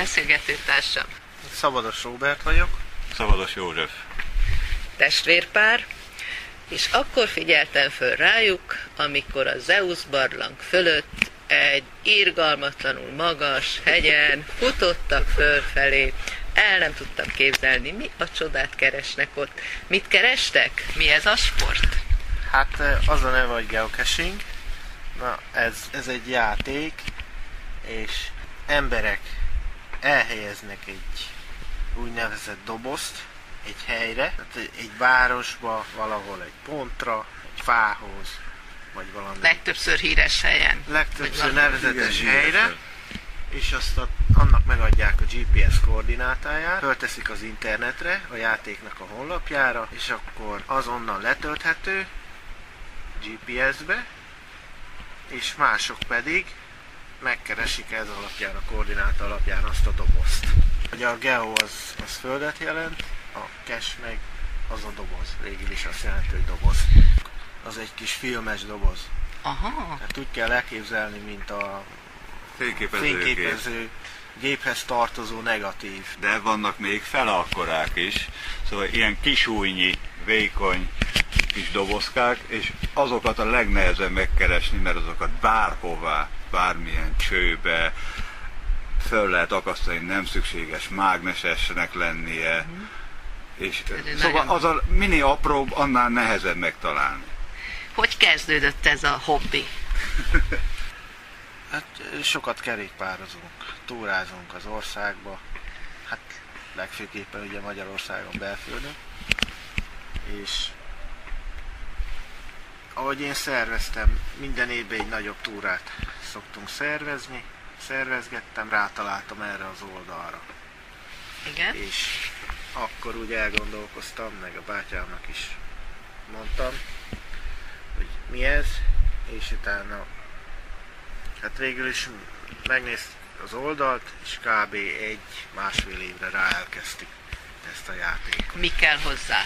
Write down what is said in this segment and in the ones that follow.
Beszélgetőtársam. Szabados Róbert vagyok. Szabados József. Testvérpár. És akkor figyeltem föl rájuk, amikor a Zeus barlang fölött egy irgalmatlanul magas hegyen futottak fölfelé. El nem tudtam képzelni, mi a csodát keresnek ott. Mit kerestek? Mi ez a sport? Hát eh, az a neve, hogy geocaching. Na, ez, ez egy játék, és emberek elhelyeznek egy úgynevezett dobozt egy helyre, tehát egy városba, valahol egy pontra, egy fához, vagy valami. Legtöbbször híres helyen. Legtöbbször nevezetes helyre, és azt a, annak megadják a GPS koordinátáját, fölteszik az internetre, a játéknak a honlapjára, és akkor azonnal letölthető GPS-be, és mások pedig megkeresik ez alapján, a koordináta alapján azt a dobozt. Ugye a geo az, az földet jelent, a cache meg az a doboz. Végül is azt jelenti, hogy doboz. Az egy kis filmes doboz. Aha. Tehát úgy kell elképzelni, mint a Fényképezőgép. fényképező géphez tartozó negatív. De vannak még fele akkorák is, szóval ilyen kisújnyi, vékony kis dobozkák, és azokat a legnehezebb megkeresni, mert azokat bárhová, bármilyen csőbe föl lehet akasztani, nem szükséges mágnesesnek lennie. És, Ez szóval nagyon- az a mini apróbb, annál nehezebb megtalálni. Hogy kezdődött ez a hobbi? Hát sokat kerékpározunk, túrázunk az országba, hát legfőképpen ugye Magyarországon belföldön, és ahogy én szerveztem, minden évben egy nagyobb túrát szoktunk szervezni, szervezgettem, rátaláltam erre az oldalra. Igen. és akkor úgy elgondolkoztam, meg a bátyámnak is mondtam, hogy mi ez, és utána hát végül is megnéztük az oldalt, és kb. egy másfél évre rá elkezdtük ezt a játékot. Mi kell hozzá?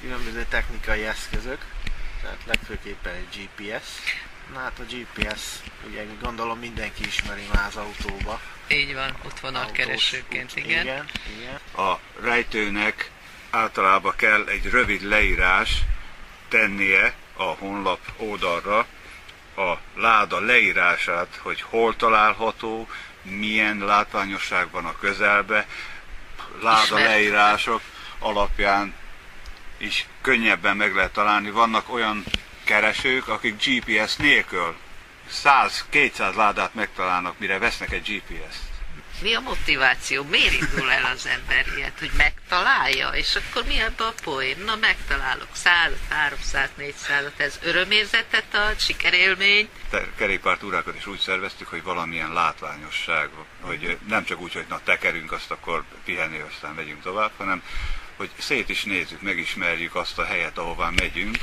Különböző technikai eszközök, tehát legfőképpen egy GPS. Na hát a GPS, ugye gondolom mindenki ismeri már az autóba. Így van, ott van a autós keresőként, út- igen. igen, igen. a rejtőnek általában kell egy rövid leírás tennie a honlap oldalra, a láda leírását, hogy hol található, milyen látványosság van a közelbe, láda Ismert. leírások alapján is könnyebben meg lehet találni. Vannak olyan keresők, akik GPS nélkül 100-200 ládát megtalálnak, mire vesznek egy GPS-t. Mi a motiváció? Miért indul el az ember ilyet, hogy megtalálja? És akkor mi ebbe a poén? Na, megtalálok 100, 300, 400, ez örömérzetet ad, sikerélmény. te- kerékpártúrákat is úgy szerveztük, hogy valamilyen látványosság, hogy nem csak úgy, hogy na tekerünk, azt akkor pihenni, aztán megyünk tovább, hanem hogy szét is nézzük, megismerjük azt a helyet, ahová megyünk.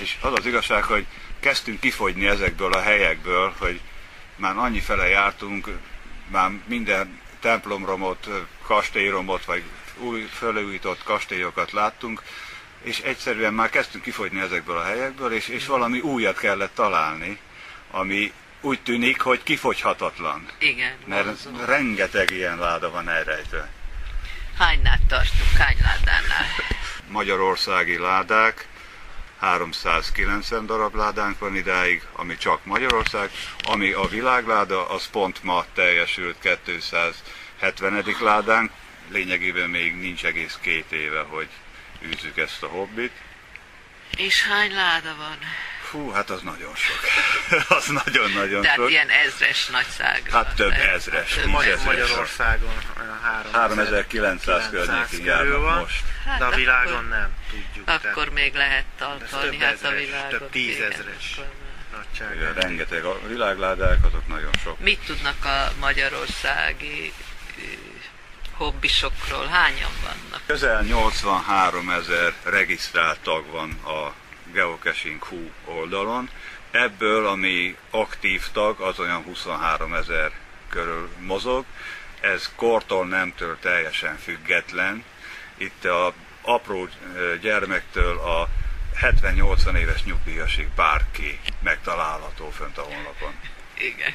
És az az igazság, hogy kezdtünk kifogyni ezekből a helyekből, hogy már annyi fele jártunk, már minden templomromot, kastélyromot, vagy új felújított kastélyokat láttunk, és egyszerűen már kezdtünk kifogyni ezekből a helyekből, és, és valami újat kellett találni, ami úgy tűnik, hogy kifogyhatatlan. Igen, Mert rengeteg ilyen láda van elrejtve. Hánynál tartunk, hány ládánál? Magyarországi ládák, 390 darab ládánk van idáig, ami csak Magyarország, ami a világláda, az pont ma teljesült 270. ládánk, lényegében még nincs egész két éve, hogy űzzük ezt a hobbit. És hány láda van? Fú, hát az nagyon sok. az nagyon-nagyon Tehát sok. ilyen ezres nagyságra. Hát több ezres, Több tíz Magy- ezres. Magyarországon olyan 3900 környékén járnak van, most. Hát de a világon akkor- nem tudjuk. Akkor még lehet több hát a ezres, világot. több tízezres. igen. Rengeteg a világládák, azok nagyon sok. Mit tudnak a magyarországi hobbisokról? Hányan vannak? Közel 83 ezer regisztrált tag van a Geocaching Hu oldalon. Ebből, ami aktív tag, az olyan 23 ezer körül mozog. Ez kortól nemtől teljesen független. Itt a apró gyermektől a 70-80 éves nyugdíjasig bárki megtalálható fönt a honlapon. Igen.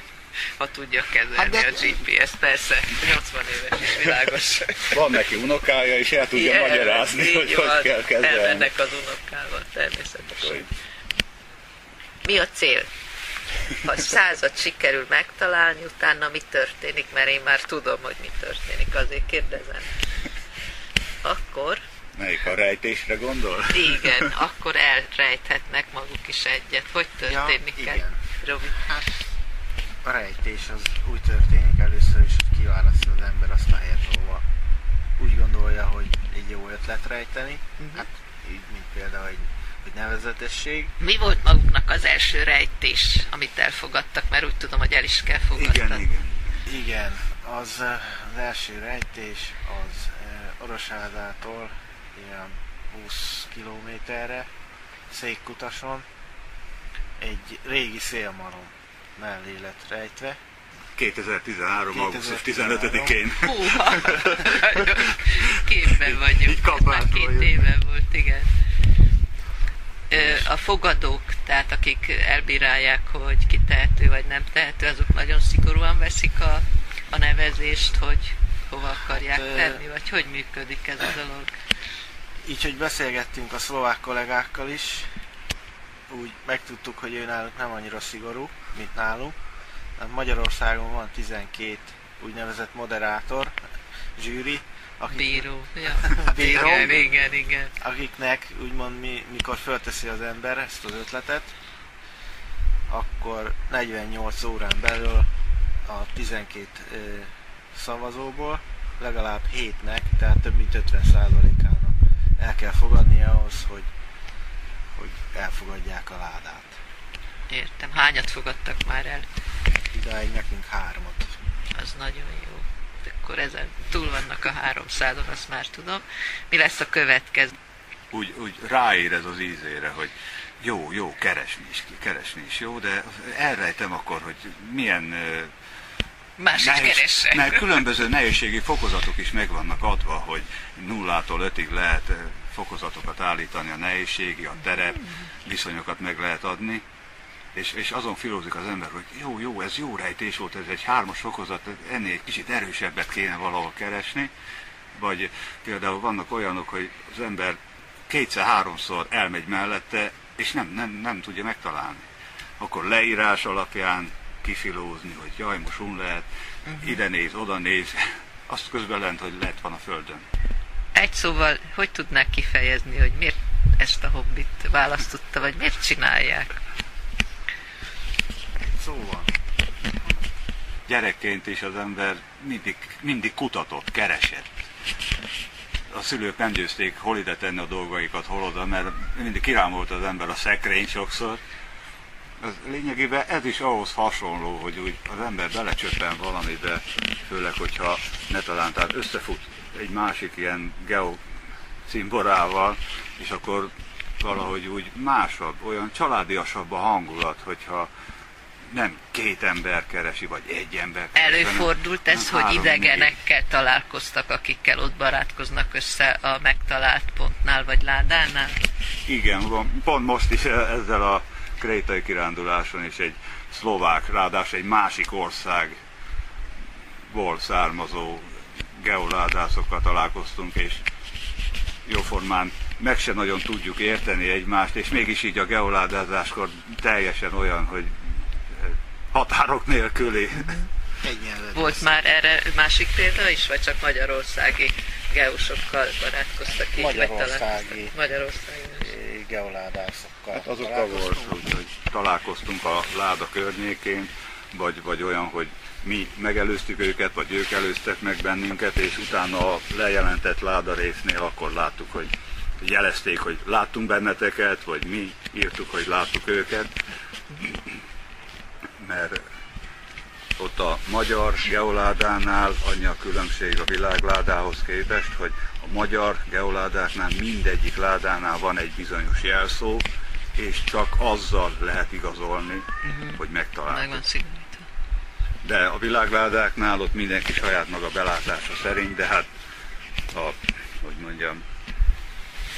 Ha tudja kezelni hát de... a GPS, persze, 80 éves is világos. Van neki unokája, és el tudja Igen, magyarázni, hogy van, hogy kell kezelni. Elmennek az unokával, természetesen. Mi a cél? Ha százat sikerül megtalálni, utána mi történik, mert én már tudom, hogy mi történik, azért kérdezem. Akkor Melyik a rejtésre gondol? Igen, akkor elrejthetnek maguk is egyet. Hogy történik ja, igen. Robi? Hát a rejtés az úgy történik először is, hogy kiválasztja az ember azt a helyet, ahova úgy gondolja, hogy egy jó ötlet rejteni. Uh-huh. Hát így, mint például egy, egy nevezetesség. Mi volt maguknak az első rejtés, amit elfogadtak? Mert úgy tudom, hogy el is kell fogadni. Igen, igen. Igen, az, az első rejtés az Orosádától ilyen 20 kilométerre székkutason egy régi szélmalom mellé lett rejtve. 2013. 2013. augusztus 15-én. Húha, képben vagyunk. Így már két éve volt, igen. A fogadók, tehát akik elbírálják, hogy ki tehető vagy nem tehető, azok nagyon szigorúan veszik a, a nevezést, hogy hova akarják hát, tenni, vagy hogy működik ez a dolog? így, hogy beszélgettünk a szlovák kollégákkal is, úgy megtudtuk, hogy ő náluk nem annyira szigorú, mint nálunk. Magyarországon van 12 úgynevezett moderátor, zsűri, akik, Bíró, ja. Bíró, igen, igen, igen. akiknek úgymond mi, mikor fölteszi az ember ezt az ötletet, akkor 48 órán belül a 12 ö, szavazóból legalább 7-nek, tehát több mint 50%-ának el kell fogadni ahhoz, hogy, hogy elfogadják a ládát. Értem. Hányat fogadtak már el? Idáig nekünk hármat. Az nagyon jó. Akkor ezen túl vannak a háromszázon, azt már tudom. Mi lesz a következő? Úgy, úgy ráér ez az ízére, hogy jó, jó, keresni is, keresni is jó, de elrejtem akkor, hogy milyen Más nehéz, Mert különböző nehézségi fokozatok is meg vannak adva, hogy nullától ötig lehet eh, fokozatokat állítani, a nehézségi, a terep, viszonyokat meg lehet adni, és, és azon filózik az ember, hogy jó, jó, ez jó rejtés volt, ez egy hármas fokozat, ennél egy kicsit erősebbet kéne valahol keresni, vagy például vannak olyanok, hogy az ember kétszer-háromszor elmegy mellette, és nem, nem, nem tudja megtalálni. Akkor leírás alapján kifilózni, hogy jaj, most un lehet, uh-huh. ide néz, oda néz, azt közben lent, hogy lehet van a földön. Egy szóval, hogy tudnák kifejezni, hogy miért ezt a hobbit választotta, vagy miért csinálják? Szóval. Gyerekként is az ember mindig, mindig kutatott, keresett. A szülők nem győzték hol ide tenni a dolgaikat, hol oda, mert mindig kirámolt az ember a szekrény sokszor, ez lényegében ez is ahhoz hasonló, hogy úgy az ember belecsöppen valamibe, főleg, hogyha ne talán tehát összefut egy másik ilyen geo cimborával, és akkor valahogy úgy másabb, olyan családiasabb a hangulat, hogyha nem két ember keresi, vagy egy ember keresi. Előfordult ez, hogy idegenekkel négy. találkoztak, akikkel ott barátkoznak össze a megtalált pontnál, vagy ládánál? Igen, pont most is ezzel a krétai kiránduláson is egy szlovák, ráadásul egy másik országból származó geoládászokkal találkoztunk, és jóformán meg se nagyon tudjuk érteni egymást, és mégis így a geoládázáskor teljesen olyan, hogy határok nélküli. Volt már erre másik példa is, vagy csak magyarországi geósokkal barátkoztak így, Magyarországi. Magyarországi geoládászokkal. Hát azokkal volt, hogy, hogy találkoztunk a láda környékén, vagy, vagy olyan, hogy mi megelőztük őket, vagy ők előztek meg bennünket, és utána a lejelentett láda résznél akkor láttuk, hogy jelezték, hogy láttunk benneteket, vagy mi írtuk, hogy láttuk őket, mert ott a magyar geoládánál annyi a különbség a világládához képest, hogy a magyar geoládáknál mindegyik ládánál van egy bizonyos jelszó, és csak azzal lehet igazolni, uh-huh. hogy megtaláltuk. De a világládáknál ott mindenki saját maga belátása szerint, de hát a, hogy mondjam,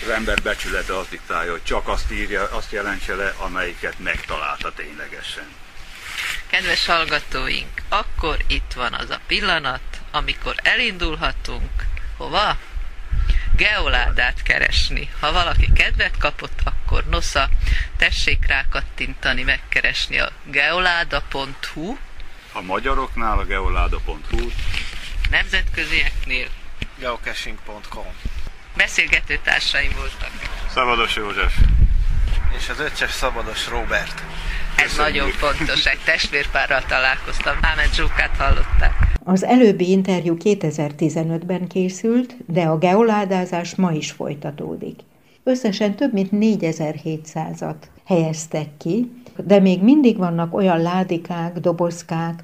az ember becsülete azt diktálja, hogy csak azt írja, azt jelentse le, amelyiket megtalálta ténylegesen. Kedves hallgatóink, akkor itt van az a pillanat, amikor elindulhatunk. Hova? Geoládát keresni. Ha valaki kedvet kapott, akkor nosza, tessék rá kattintani, megkeresni a geoláda.hu. A magyaroknál a geoláda.hu. Nemzetközieknél geocaching.com Beszélgető társaim voltak. Szabados József. És az öccses szabados Robert. Ez nagyon fontos, egy testvérpárral találkoztam, Ámen Zsókát hallották. Az előbbi interjú 2015-ben készült, de a geoládázás ma is folytatódik. Összesen több mint 4700-at helyeztek ki, de még mindig vannak olyan ládikák, dobozkák,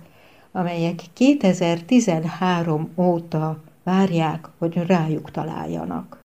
amelyek 2013 óta várják, hogy rájuk találjanak.